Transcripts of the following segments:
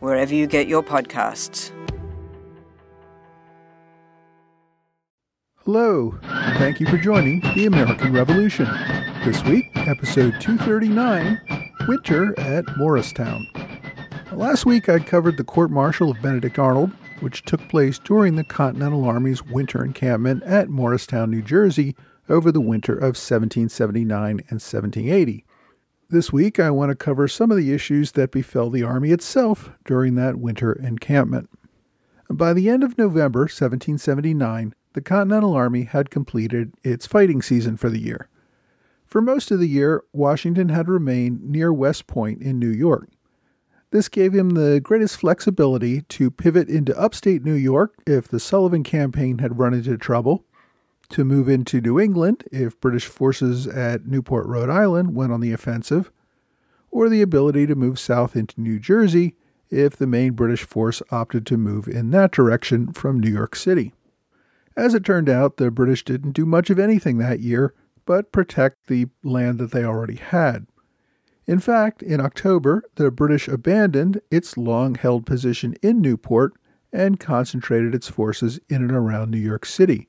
wherever you get your podcasts. Hello, and thank you for joining the American Revolution. This week, episode 239 Winter at Morristown. Last week, I covered the court martial of Benedict Arnold, which took place during the Continental Army's winter encampment at Morristown, New Jersey, over the winter of 1779 and 1780. This week, I want to cover some of the issues that befell the Army itself during that winter encampment. By the end of November 1779, the Continental Army had completed its fighting season for the year. For most of the year, Washington had remained near West Point in New York. This gave him the greatest flexibility to pivot into upstate New York if the Sullivan campaign had run into trouble, to move into New England if British forces at Newport, Rhode Island went on the offensive, or the ability to move south into New Jersey if the main British force opted to move in that direction from New York City. As it turned out, the British didn't do much of anything that year but protect the land that they already had. In fact, in October, the British abandoned its long held position in Newport and concentrated its forces in and around New York City.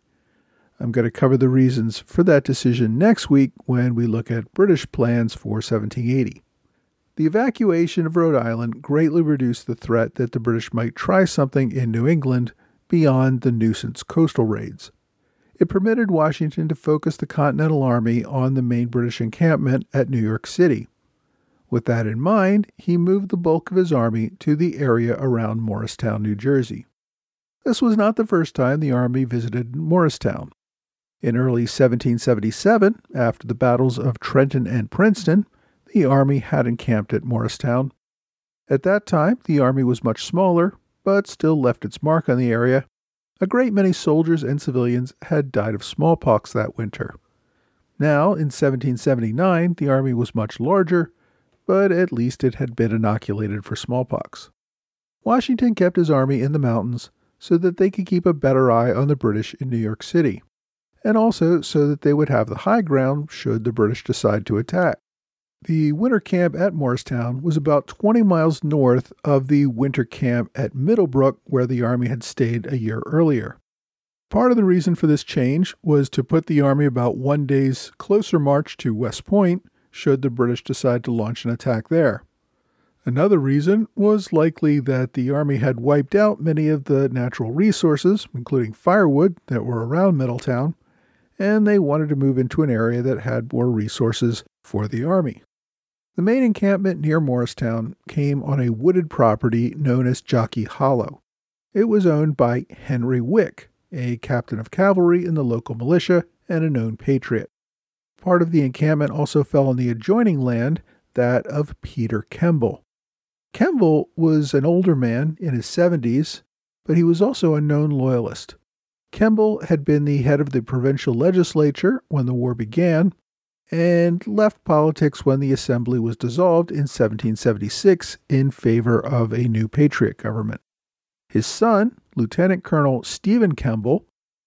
I'm going to cover the reasons for that decision next week when we look at British plans for 1780. The evacuation of Rhode Island greatly reduced the threat that the British might try something in New England beyond the nuisance coastal raids. It permitted Washington to focus the Continental Army on the main British encampment at New York City. With that in mind, he moved the bulk of his army to the area around Morristown, New Jersey. This was not the first time the army visited Morristown. In early 1777, after the battles of Trenton and Princeton, the army had encamped at Morristown. At that time, the army was much smaller, but still left its mark on the area. A great many soldiers and civilians had died of smallpox that winter. Now, in 1779, the army was much larger, but at least it had been inoculated for smallpox. Washington kept his army in the mountains so that they could keep a better eye on the British in New York City, and also so that they would have the high ground should the British decide to attack. The winter camp at Morristown was about 20 miles north of the winter camp at Middlebrook, where the Army had stayed a year earlier. Part of the reason for this change was to put the Army about one day's closer march to West Point should the British decide to launch an attack there. Another reason was likely that the Army had wiped out many of the natural resources, including firewood, that were around Middletown, and they wanted to move into an area that had more resources for the Army. The main encampment near Morristown came on a wooded property known as Jockey Hollow. It was owned by Henry Wick, a captain of cavalry in the local militia and a known patriot. Part of the encampment also fell on the adjoining land, that of Peter Kemble. Kemble was an older man in his 70s, but he was also a known loyalist. Kemble had been the head of the provincial legislature when the war began and left politics when the assembly was dissolved in 1776 in favor of a new patriot government. His son, Lieutenant Colonel Stephen Kemble,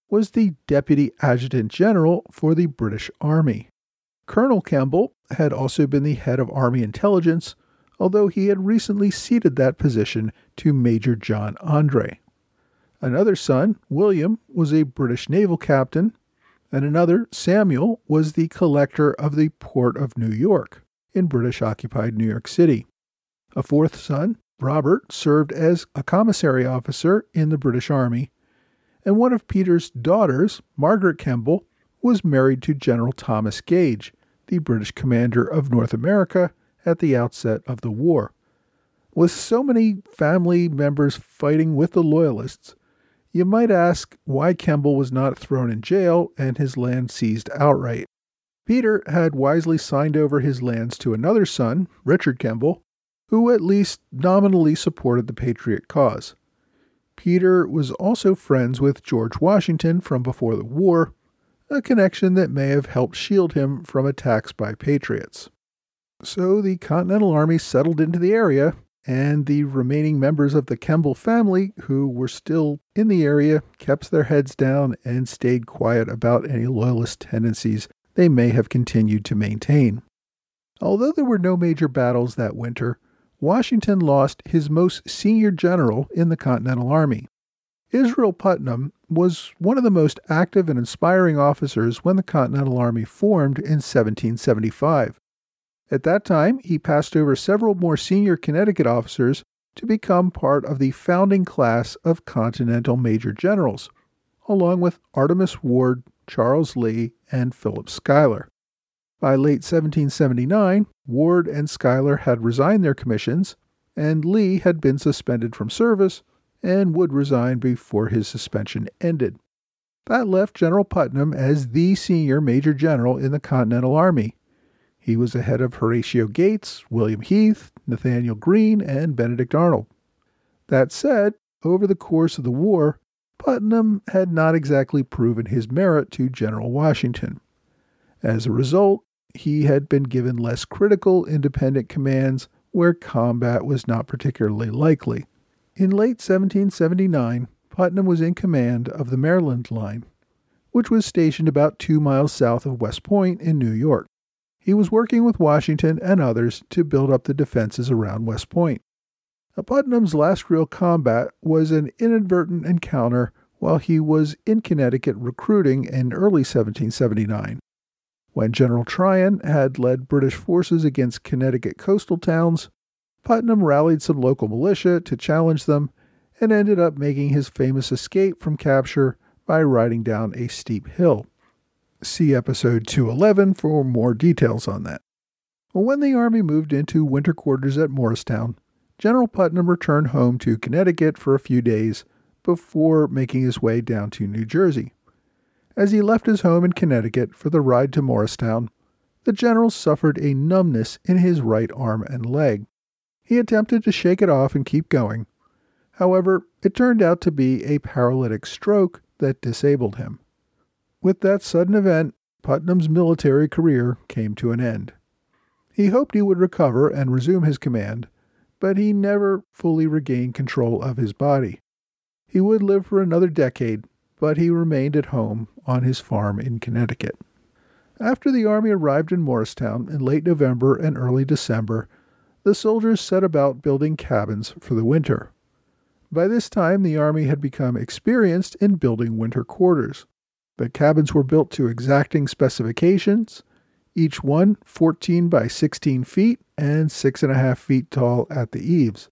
was the Deputy Adjutant General for the British Army. Colonel Kemble had also been the head of Army intelligence, although he had recently ceded that position to Major John Andre. Another son, William, was a British naval captain, and another, Samuel, was the collector of the Port of New York in British occupied New York City. A fourth son, Robert, served as a commissary officer in the British Army, and one of Peter's daughters, Margaret Kemble, was married to General Thomas Gage, the British commander of North America at the outset of the war. With so many family members fighting with the Loyalists, you might ask why Kemble was not thrown in jail and his land seized outright. Peter had wisely signed over his lands to another son, Richard Kemble, who at least nominally supported the Patriot cause. Peter was also friends with George Washington from before the war, a connection that may have helped shield him from attacks by patriots. So the Continental Army settled into the area, and the remaining members of the Kemble family who were still in the area kept their heads down and stayed quiet about any loyalist tendencies they may have continued to maintain. Although there were no major battles that winter, Washington lost his most senior general in the Continental Army. Israel Putnam was one of the most active and inspiring officers when the Continental Army formed in 1775. At that time, he passed over several more senior Connecticut officers to become part of the founding class of Continental Major Generals, along with Artemas Ward, Charles Lee, and Philip Schuyler. By late 1779, Ward and Schuyler had resigned their commissions, and Lee had been suspended from service and would resign before his suspension ended. That left General Putnam as the senior major general in the Continental Army. He was ahead of Horatio Gates, William Heath, Nathanael Greene, and Benedict Arnold. That said, over the course of the war, Putnam had not exactly proven his merit to General Washington. As a result, he had been given less critical independent commands where combat was not particularly likely. In late 1779, Putnam was in command of the Maryland Line, which was stationed about two miles south of West Point in New York. He was working with Washington and others to build up the defenses around West Point. Putnam's last real combat was an inadvertent encounter while he was in Connecticut recruiting in early 1779. When General Tryon had led British forces against Connecticut coastal towns, Putnam rallied some local militia to challenge them and ended up making his famous escape from capture by riding down a steep hill. See episode 211 for more details on that. When the Army moved into winter quarters at Morristown, General Putnam returned home to Connecticut for a few days before making his way down to New Jersey. As he left his home in Connecticut for the ride to Morristown, the general suffered a numbness in his right arm and leg. He attempted to shake it off and keep going. However, it turned out to be a paralytic stroke that disabled him. With that sudden event, Putnam's military career came to an end. He hoped he would recover and resume his command, but he never fully regained control of his body. He would live for another decade but he remained at home on his farm in Connecticut. After the army arrived in Morristown in late November and early December, the soldiers set about building cabins for the winter. By this time, the army had become experienced in building winter quarters. The cabins were built to exacting specifications, each one 14 by 16 feet and 6.5 feet tall at the eaves.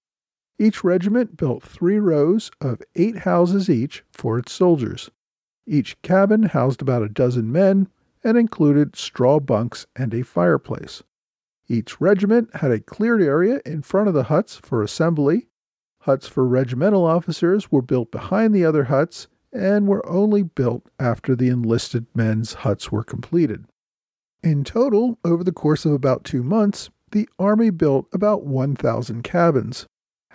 Each regiment built three rows of eight houses each for its soldiers. Each cabin housed about a dozen men and included straw bunks and a fireplace. Each regiment had a cleared area in front of the huts for assembly. Huts for regimental officers were built behind the other huts and were only built after the enlisted men's huts were completed. In total, over the course of about two months, the Army built about 1,000 cabins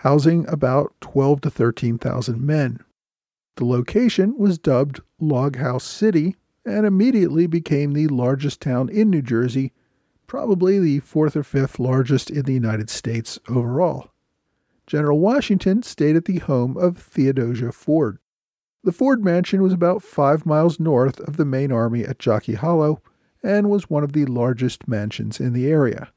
housing about 12 to 13,000 men. The location was dubbed Log House City and immediately became the largest town in New Jersey, probably the fourth or fifth largest in the United States overall. General Washington stayed at the home of Theodosia Ford. The Ford mansion was about five miles north of the main army at Jockey Hollow and was one of the largest mansions in the area.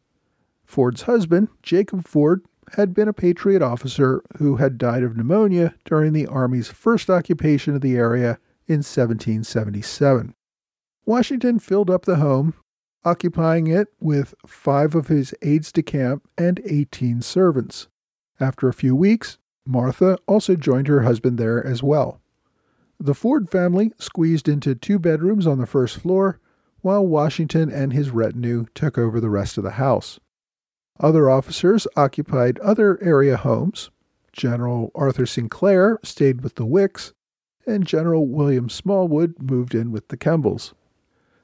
Ford's husband, Jacob Ford, had been a Patriot officer who had died of pneumonia during the Army's first occupation of the area in 1777. Washington filled up the home, occupying it with five of his aides de camp and 18 servants. After a few weeks, Martha also joined her husband there as well. The Ford family squeezed into two bedrooms on the first floor, while Washington and his retinue took over the rest of the house. Other officers occupied other area homes. General Arthur St. Clair stayed with the Wicks, and General William Smallwood moved in with the Kembles.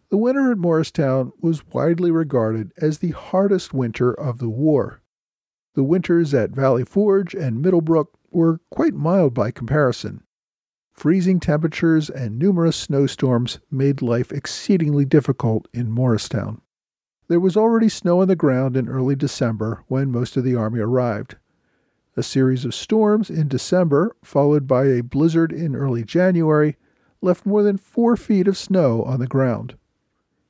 The winter at Morristown was widely regarded as the hardest winter of the war. The winters at Valley Forge and Middlebrook were quite mild by comparison. Freezing temperatures and numerous snowstorms made life exceedingly difficult in Morristown. There was already snow on the ground in early December when most of the army arrived. A series of storms in December, followed by a blizzard in early January, left more than four feet of snow on the ground.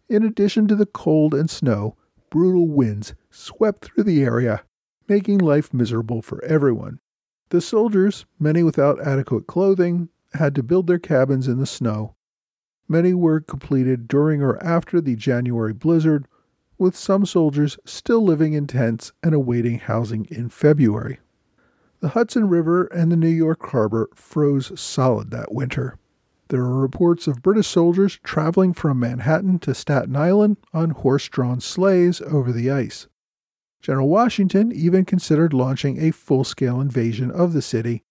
In addition to the cold and snow, brutal winds swept through the area, making life miserable for everyone. The soldiers, many without adequate clothing, had to build their cabins in the snow. Many were completed during or after the January blizzard, with some soldiers still living in tents and awaiting housing in February. The Hudson River and the New York Harbor froze solid that winter. There are reports of British soldiers traveling from Manhattan to Staten Island on horse drawn sleighs over the ice. General Washington even considered launching a full scale invasion of the city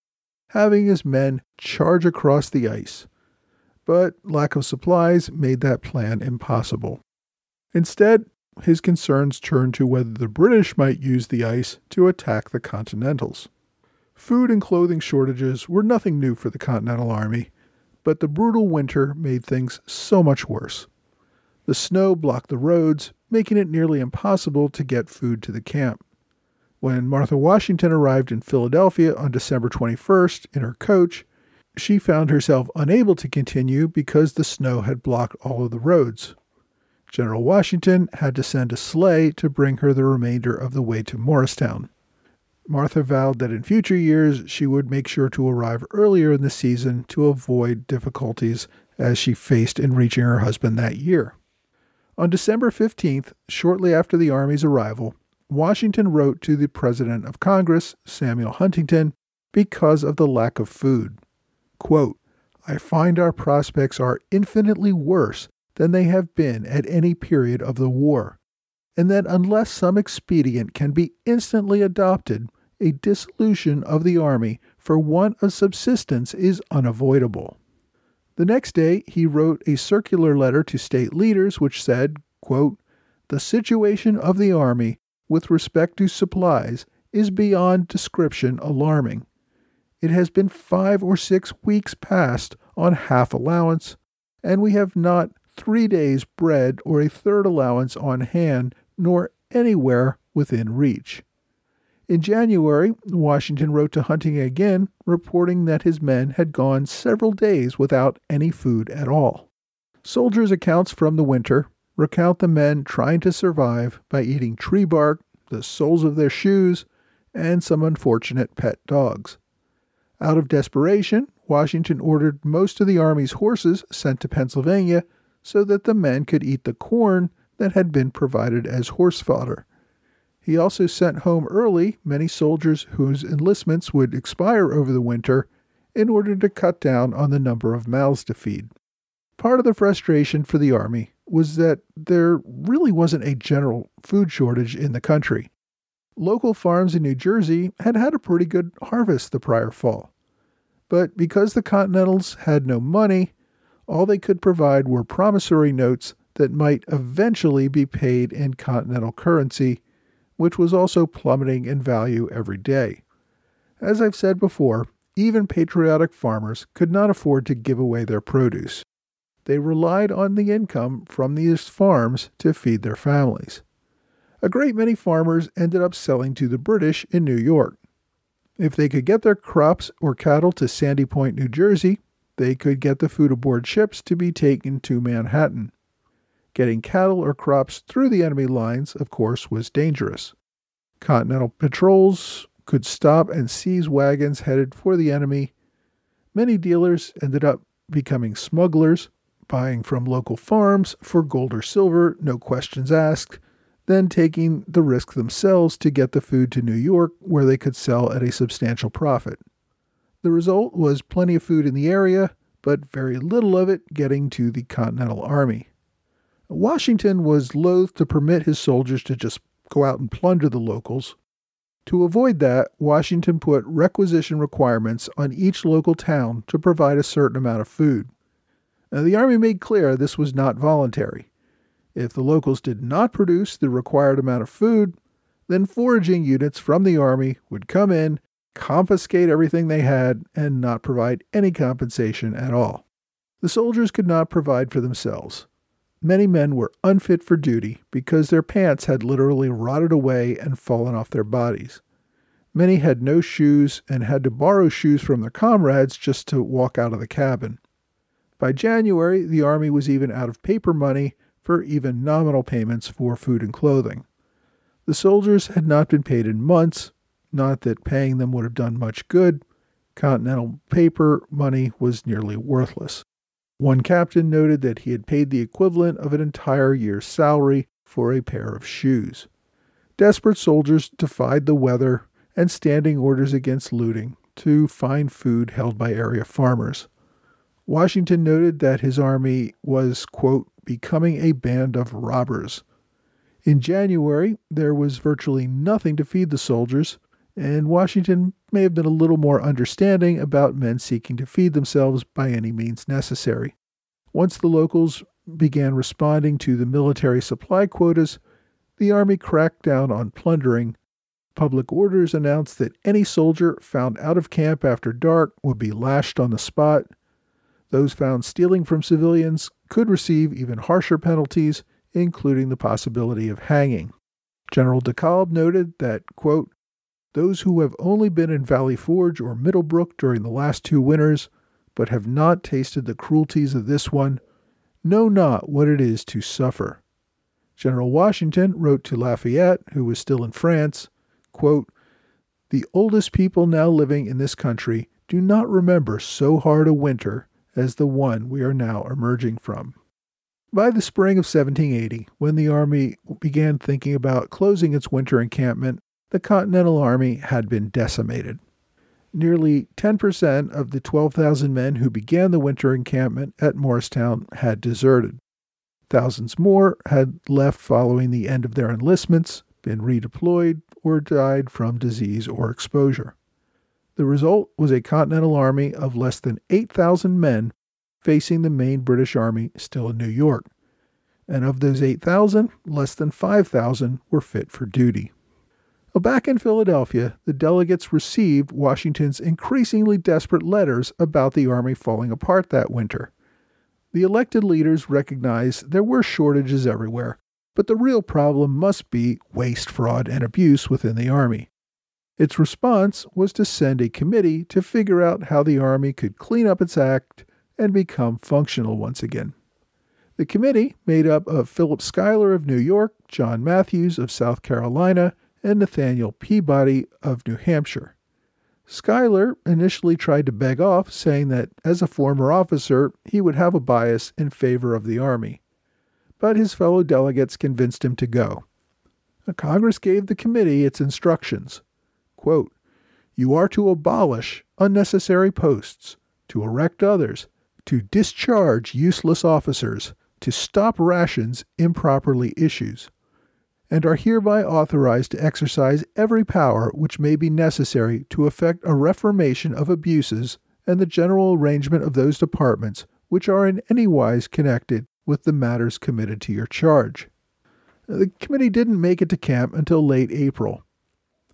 having his men charge across the ice. But lack of supplies made that plan impossible. Instead, his concerns turned to whether the British might use the ice to attack the Continentals. Food and clothing shortages were nothing new for the Continental Army, but the brutal winter made things so much worse. The snow blocked the roads, making it nearly impossible to get food to the camp. When Martha Washington arrived in Philadelphia on December 21st in her coach, she found herself unable to continue because the snow had blocked all of the roads. General Washington had to send a sleigh to bring her the remainder of the way to Morristown. Martha vowed that in future years she would make sure to arrive earlier in the season to avoid difficulties as she faced in reaching her husband that year. On December 15th, shortly after the Army's arrival, Washington wrote to the President of Congress, Samuel Huntington, because of the lack of food. Quote, I find our prospects are infinitely worse than they have been at any period of the war, and that unless some expedient can be instantly adopted, a dissolution of the army for want of subsistence is unavoidable. The next day, he wrote a circular letter to state leaders which said, quote, The situation of the army with respect to supplies is beyond description alarming. It has been five or six weeks past on half allowance, and we have not three days' bread or a third allowance on hand, nor anywhere within reach. In January, Washington wrote to Huntington again, reporting that his men had gone several days without any food at all. Soldiers' accounts from the winter recount the men trying to survive by eating tree bark, the soles of their shoes, and some unfortunate pet dogs. Out of desperation, Washington ordered most of the Army's horses sent to Pennsylvania so that the men could eat the corn that had been provided as horse fodder. He also sent home early many soldiers whose enlistments would expire over the winter in order to cut down on the number of mouths to feed. Part of the frustration for the Army was that there really wasn't a general food shortage in the country. Local farms in New Jersey had had a pretty good harvest the prior fall. But because the Continentals had no money, all they could provide were promissory notes that might eventually be paid in Continental currency, which was also plummeting in value every day. As I've said before, even patriotic farmers could not afford to give away their produce they relied on the income from these farms to feed their families. A great many farmers ended up selling to the British in New York. If they could get their crops or cattle to Sandy Point, New Jersey, they could get the food aboard ships to be taken to Manhattan. Getting cattle or crops through the enemy lines, of course, was dangerous. Continental patrols could stop and seize wagons headed for the enemy. Many dealers ended up becoming smugglers buying from local farms for gold or silver, no questions asked, then taking the risk themselves to get the food to New York where they could sell at a substantial profit. The result was plenty of food in the area, but very little of it getting to the Continental Army. Washington was loath to permit his soldiers to just go out and plunder the locals. To avoid that, Washington put requisition requirements on each local town to provide a certain amount of food. Now, the Army made clear this was not voluntary. If the locals did not produce the required amount of food, then foraging units from the Army would come in, confiscate everything they had and not provide any compensation at all. The soldiers could not provide for themselves. Many men were unfit for duty because their pants had literally rotted away and fallen off their bodies. Many had no shoes and had to borrow shoes from their comrades just to walk out of the cabin. By January, the Army was even out of paper money for even nominal payments for food and clothing. The soldiers had not been paid in months, not that paying them would have done much good. Continental paper money was nearly worthless. One captain noted that he had paid the equivalent of an entire year's salary for a pair of shoes. Desperate soldiers defied the weather and standing orders against looting to find food held by area farmers. Washington noted that his army was, quote, becoming a band of robbers. In January, there was virtually nothing to feed the soldiers, and Washington may have been a little more understanding about men seeking to feed themselves by any means necessary. Once the locals began responding to the military supply quotas, the Army cracked down on plundering. Public orders announced that any soldier found out of camp after dark would be lashed on the spot. Those found stealing from civilians could receive even harsher penalties, including the possibility of hanging. General DeKalb noted that, quote, those who have only been in Valley Forge or Middlebrook during the last two winters, but have not tasted the cruelties of this one, know not what it is to suffer. General Washington wrote to Lafayette, who was still in France, quote, The oldest people now living in this country do not remember so hard a winter as the one we are now emerging from. By the spring of 1780, when the Army began thinking about closing its winter encampment, the Continental Army had been decimated. Nearly 10% of the 12,000 men who began the winter encampment at Morristown had deserted. Thousands more had left following the end of their enlistments, been redeployed, or died from disease or exposure. The result was a Continental Army of less than 8,000 men facing the main British Army still in New York. And of those 8,000, less than 5,000 were fit for duty. Well, back in Philadelphia, the delegates received Washington's increasingly desperate letters about the Army falling apart that winter. The elected leaders recognized there were shortages everywhere, but the real problem must be waste, fraud, and abuse within the Army. Its response was to send a committee to figure out how the Army could clean up its act and become functional once again. The committee, made up of Philip Schuyler of New York, John Mathews of South Carolina, and Nathaniel Peabody of New Hampshire. Schuyler initially tried to beg off, saying that as a former officer, he would have a bias in favor of the Army. But his fellow delegates convinced him to go. Congress gave the committee its instructions. Quote, you are to abolish unnecessary posts, to erect others, to discharge useless officers, to stop rations improperly issued, and are hereby authorized to exercise every power which may be necessary to effect a reformation of abuses and the general arrangement of those departments which are in any wise connected with the matters committed to your charge. The committee didn't make it to camp until late April.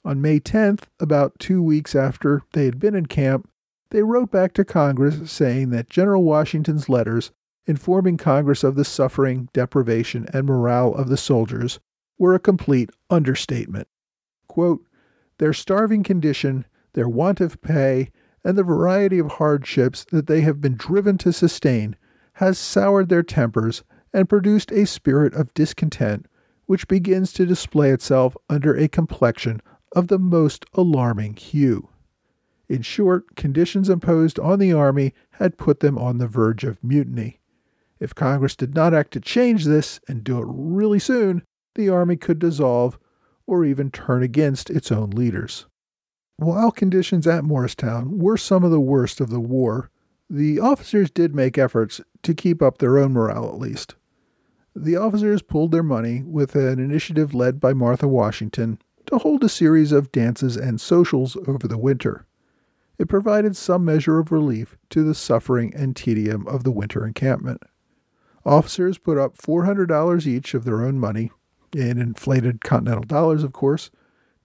On May 10th, about two weeks after they had been in camp, they wrote back to Congress saying that General Washington's letters informing Congress of the suffering, deprivation, and morale of the soldiers were a complete understatement. Quote, their starving condition, their want of pay, and the variety of hardships that they have been driven to sustain has soured their tempers and produced a spirit of discontent which begins to display itself under a complexion of the most alarming hue. In short, conditions imposed on the army had put them on the verge of mutiny. If Congress did not act to change this and do it really soon, the army could dissolve or even turn against its own leaders. While conditions at Morristown were some of the worst of the war, the officers did make efforts to keep up their own morale at least. The officers pulled their money with an initiative led by Martha Washington to hold a series of dances and socials over the winter. It provided some measure of relief to the suffering and tedium of the winter encampment. Officers put up $400 each of their own money in inflated continental dollars, of course,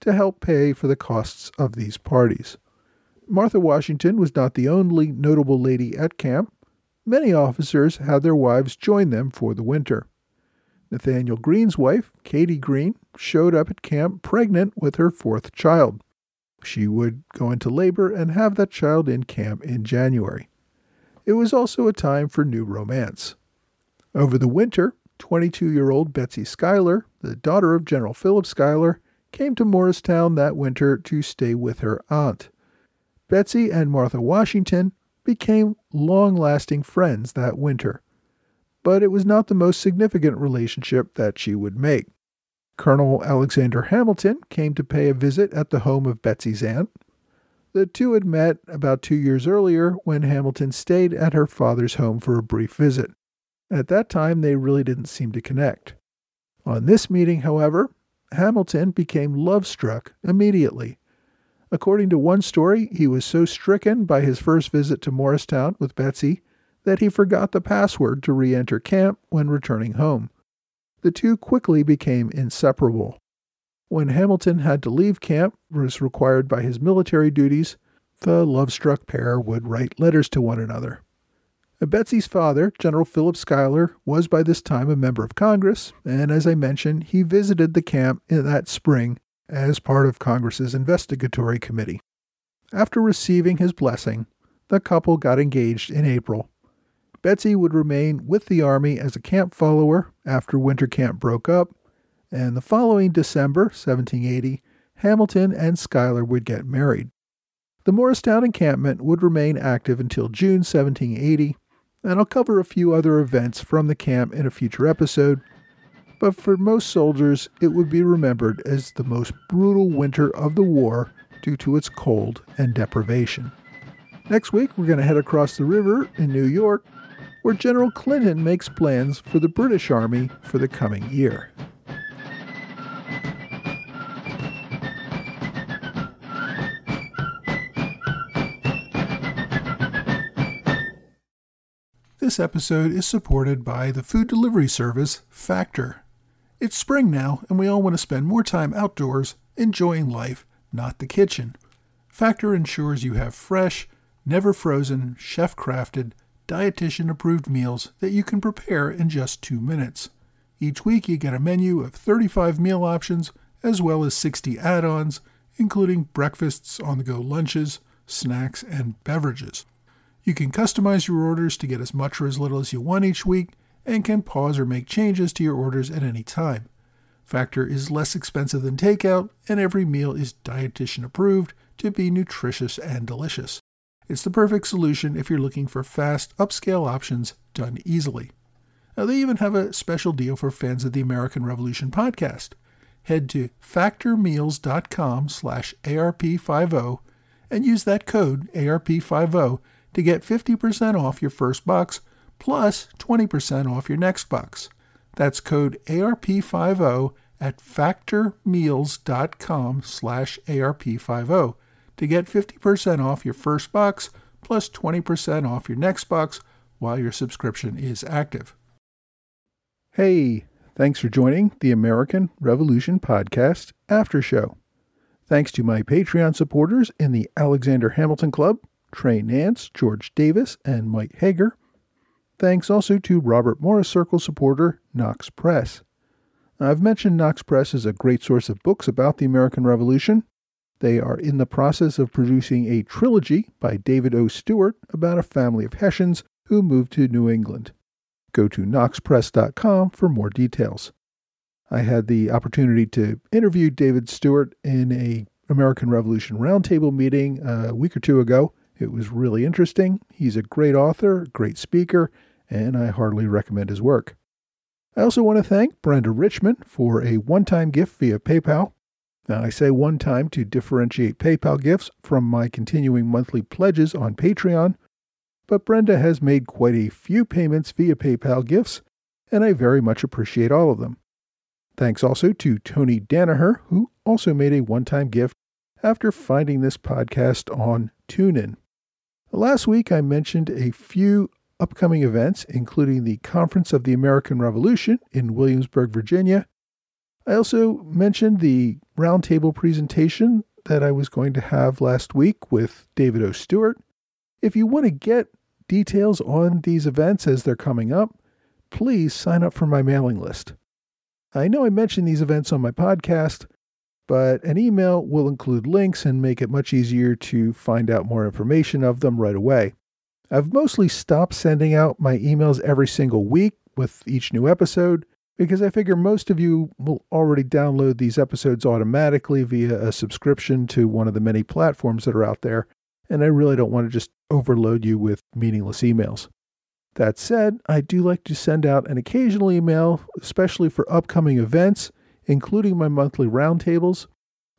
to help pay for the costs of these parties. Martha Washington was not the only notable lady at camp. Many officers had their wives join them for the winter. Nathanael Greene's wife, Caty Greene, showed up at camp pregnant with her fourth child. She would go into labor and have that child in camp in January. It was also a time for new romance. Over the winter, 22 year old Betsy Schuyler, the daughter of General Philip Schuyler, came to Morristown that winter to stay with her aunt. Betsy and Martha Washington became long lasting friends that winter. But it was not the most significant relationship that she would make. Colonel Alexander Hamilton came to pay a visit at the home of Betsy's aunt. The two had met about two years earlier when Hamilton stayed at her father's home for a brief visit. At that time, they really didn't seem to connect. On this meeting, however, Hamilton became love struck immediately. According to one story, he was so stricken by his first visit to Morristown with Betsy that he forgot the password to re enter camp when returning home. The two quickly became inseparable. When Hamilton had to leave camp, as required by his military duties, the love struck pair would write letters to one another. Betsy's father, General Philip Schuyler, was by this time a member of Congress, and as I mentioned, he visited the camp in that spring as part of Congress's investigatory committee. After receiving his blessing, the couple got engaged in April. Betsy would remain with the Army as a camp follower after winter camp broke up, and the following December, 1780, Hamilton and Schuyler would get married. The Morristown encampment would remain active until June 1780, and I'll cover a few other events from the camp in a future episode, but for most soldiers, it would be remembered as the most brutal winter of the war due to its cold and deprivation. Next week, we're going to head across the river in New York, where General Clinton makes plans for the British Army for the coming year. This episode is supported by the food delivery service Factor. It's spring now, and we all want to spend more time outdoors enjoying life, not the kitchen. Factor ensures you have fresh, never frozen, chef crafted, dietitian approved meals that you can prepare in just two minutes. Each week, you get a menu of 35 meal options as well as 60 add ons, including breakfasts, on the go lunches, snacks, and beverages. You can customize your orders to get as much or as little as you want each week and can pause or make changes to your orders at any time. Factor is less expensive than takeout, and every meal is dietitian approved to be nutritious and delicious. It's the perfect solution if you're looking for fast, upscale options done easily. Now, they even have a special deal for fans of the American Revolution podcast. Head to factormeals.com slash ARP50 and use that code ARP50 to get 50% off your first box plus 20% off your next box. That's code ARP50 at factormeals.com slash ARP50 to get 50% off your first box plus 20% off your next box while your subscription is active. Hey, thanks for joining the American Revolution Podcast After Show. Thanks to my Patreon supporters in the Alexander Hamilton Club, Trey Nance, George Davis, and Mike Hager. Thanks also to Robert Morris Circle supporter Knox Press. I've mentioned Knox Press as a great source of books about the American Revolution. They are in the process of producing a trilogy by David O. Stewart about a family of Hessians who moved to New England. Go to knoxpress.com for more details. I had the opportunity to interview David Stewart in a American Revolution Roundtable meeting a week or two ago. It was really interesting. He's a great author, great speaker, and I heartily recommend his work. I also want to thank Brenda Richmond for a one time gift via PayPal. Now, I say one time to differentiate PayPal gifts from my continuing monthly pledges on Patreon, but Brenda has made quite a few payments via PayPal gifts, and I very much appreciate all of them. Thanks also to Tony Danaher, who also made a one time gift after finding this podcast on TuneIn. Last week, I mentioned a few upcoming events, including the Conference of the American Revolution in Williamsburg, Virginia. I also mentioned the roundtable presentation that I was going to have last week with David O. Stewart. If you want to get details on these events as they're coming up, please sign up for my mailing list. I know I mentioned these events on my podcast, but an email will include links and make it much easier to find out more information of them right away. I've mostly stopped sending out my emails every single week with each new episode because I figure most of you will already download these episodes automatically via a subscription to one of the many platforms that are out there, and I really don't want to just overload you with meaningless emails. That said, I do like to send out an occasional email, especially for upcoming events, including my monthly roundtables.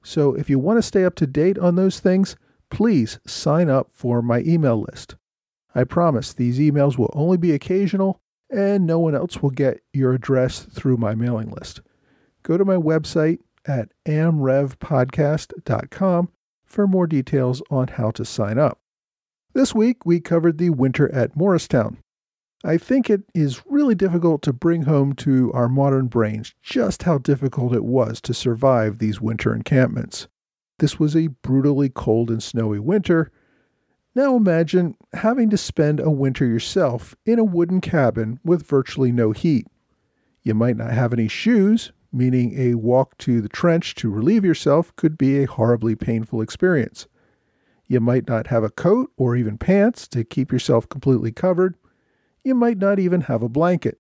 So if you want to stay up to date on those things, please sign up for my email list. I promise these emails will only be occasional and no one else will get your address through my mailing list. Go to my website at amrevpodcast.com for more details on how to sign up. This week, we covered the winter at Morristown. I think it is really difficult to bring home to our modern brains just how difficult it was to survive these winter encampments. This was a brutally cold and snowy winter, now imagine having to spend a winter yourself in a wooden cabin with virtually no heat. You might not have any shoes, meaning a walk to the trench to relieve yourself could be a horribly painful experience. You might not have a coat or even pants to keep yourself completely covered. You might not even have a blanket.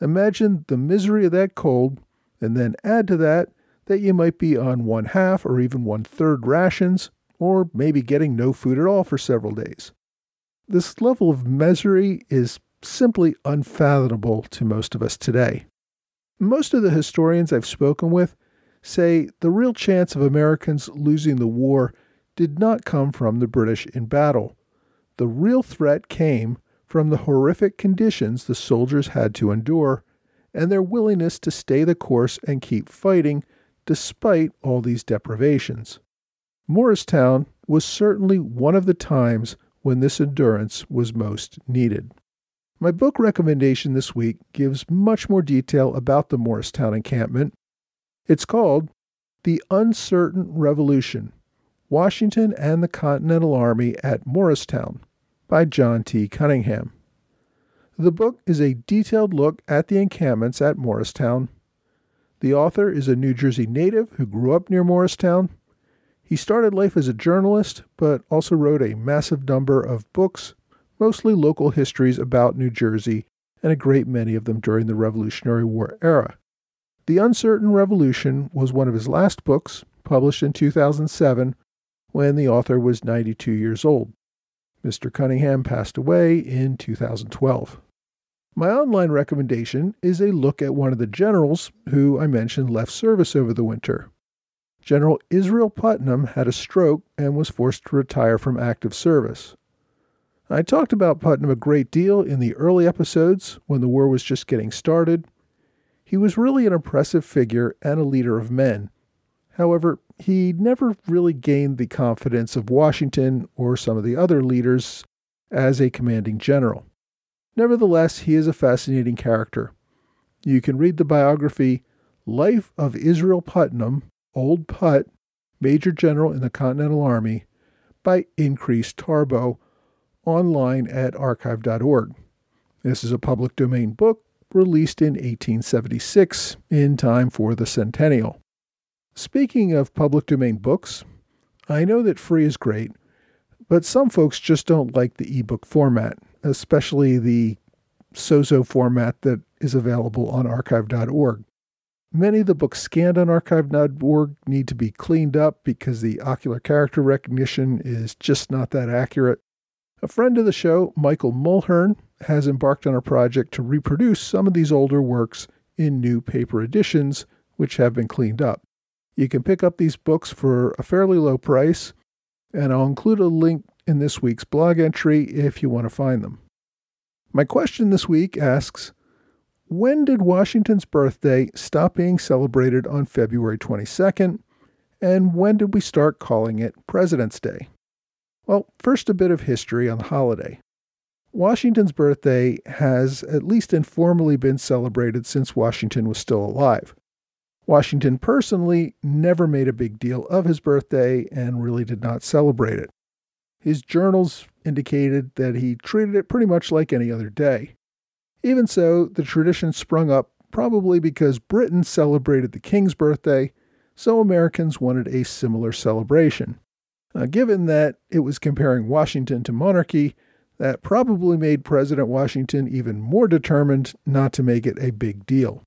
Imagine the misery of that cold, and then add to that that you might be on one half or even one third rations or maybe getting no food at all for several days. This level of misery is simply unfathomable to most of us today. Most of the historians I've spoken with say the real chance of Americans losing the war did not come from the British in battle. The real threat came from the horrific conditions the soldiers had to endure and their willingness to stay the course and keep fighting despite all these deprivations. Morristown was certainly one of the times when this endurance was most needed. My book recommendation this week gives much more detail about the Morristown encampment. It's called The Uncertain Revolution Washington and the Continental Army at Morristown by John T. Cunningham. The book is a detailed look at the encampments at Morristown. The author is a New Jersey native who grew up near Morristown he started life as a journalist, but also wrote a massive number of books, mostly local histories about New Jersey, and a great many of them during the Revolutionary War era. The Uncertain Revolution was one of his last books, published in 2007, when the author was 92 years old. Mr. Cunningham passed away in 2012. My online recommendation is a look at one of the generals who I mentioned left service over the winter. General Israel Putnam had a stroke and was forced to retire from active service. I talked about Putnam a great deal in the early episodes when the war was just getting started. He was really an impressive figure and a leader of men. However, he never really gained the confidence of Washington or some of the other leaders as a commanding general. Nevertheless, he is a fascinating character. You can read the biography Life of Israel Putnam Old Put, Major General in the Continental Army, by Increase Tarbox, online at archive.org. This is a public domain book released in 1876 in time for the centennial. Speaking of public domain books, I know that free is great, but some folks just don't like the ebook format, especially the SOZO format that is available on archive.org. Many of the books scanned on archive.org need to be cleaned up because the ocular character recognition is just not that accurate. A friend of the show, Michael Mulhern, has embarked on a project to reproduce some of these older works in new paper editions, which have been cleaned up. You can pick up these books for a fairly low price, and I'll include a link in this week's blog entry if you want to find them. My question this week asks when did Washington's birthday stop being celebrated on February 22nd? And when did we start calling it President's Day? Well, first, a bit of history on the holiday. Washington's birthday has at least informally been celebrated since Washington was still alive. Washington personally never made a big deal of his birthday and really did not celebrate it. His journals indicated that he treated it pretty much like any other day. Even so, the tradition sprung up probably because Britain celebrated the king's birthday, so Americans wanted a similar celebration. Given that it was comparing Washington to monarchy, that probably made President Washington even more determined not to make it a big deal.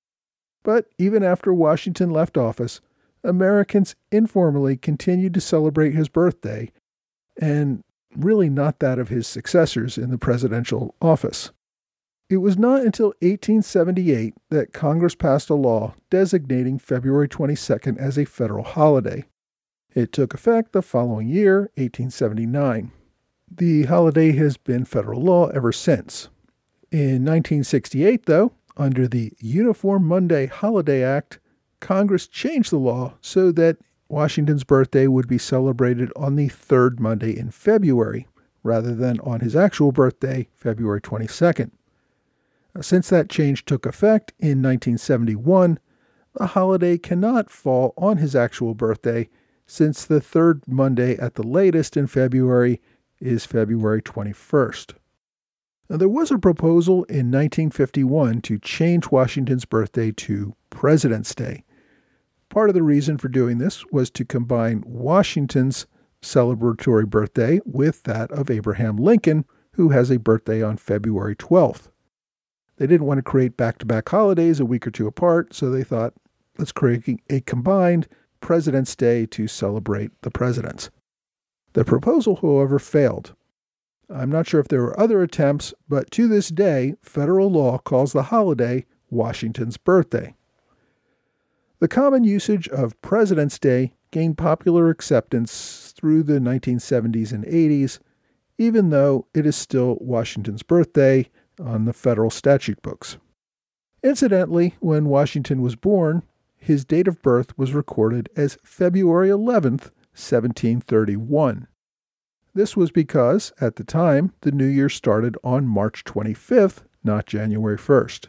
But even after Washington left office, Americans informally continued to celebrate his birthday, and really not that of his successors in the presidential office. It was not until 1878 that Congress passed a law designating February 22nd as a federal holiday. It took effect the following year, 1879. The holiday has been federal law ever since. In 1968, though, under the Uniform Monday Holiday Act, Congress changed the law so that Washington's birthday would be celebrated on the third Monday in February, rather than on his actual birthday, February 22nd. Since that change took effect in 1971, the holiday cannot fall on his actual birthday, since the third Monday at the latest in February is February 21st. Now, there was a proposal in 1951 to change Washington's birthday to President's Day. Part of the reason for doing this was to combine Washington's celebratory birthday with that of Abraham Lincoln, who has a birthday on February 12th. They didn't want to create back to back holidays a week or two apart, so they thought, let's create a combined President's Day to celebrate the presidents. The proposal, however, failed. I'm not sure if there were other attempts, but to this day, federal law calls the holiday Washington's birthday. The common usage of President's Day gained popular acceptance through the 1970s and 80s, even though it is still Washington's birthday on the federal statute books. Incidentally, when Washington was born, his date of birth was recorded as February 11, 1731. This was because, at the time, the new year started on March 25th, not January 1st.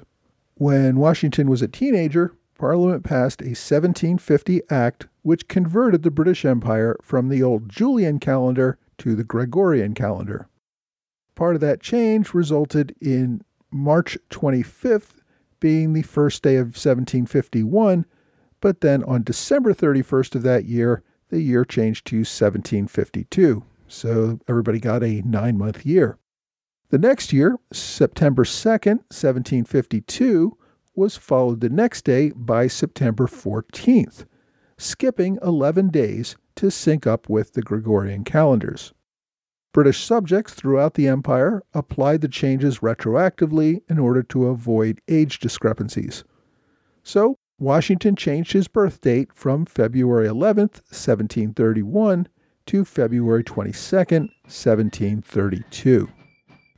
When Washington was a teenager, Parliament passed a 1750 Act which converted the British Empire from the old Julian calendar to the Gregorian calendar. Part of that change resulted in March 25th being the first day of 1751, but then on December 31st of that year, the year changed to 1752. So everybody got a nine month year. The next year, September 2nd, 1752, was followed the next day by September 14th, skipping 11 days to sync up with the Gregorian calendars. British subjects throughout the empire applied the changes retroactively in order to avoid age discrepancies. So, Washington changed his birth date from February 11th, 1731 to February 22nd, 1732.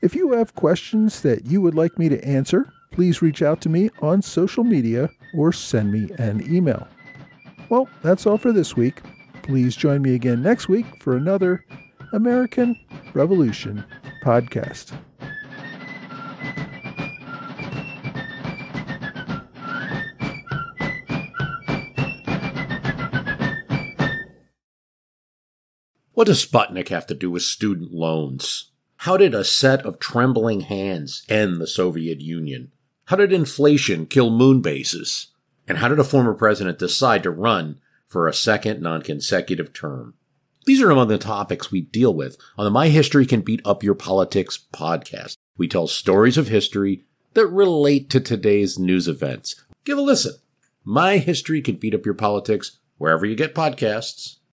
If you have questions that you would like me to answer, please reach out to me on social media or send me an email. Well, that's all for this week. Please join me again next week for another American Revolution podcast. What does Sputnik have to do with student loans? How did a set of trembling hands end the Soviet Union? How did inflation kill moon bases? And how did a former president decide to run for a second non consecutive term? These are among the topics we deal with on the My History Can Beat Up Your Politics podcast. We tell stories of history that relate to today's news events. Give a listen. My History Can Beat Up Your Politics wherever you get podcasts.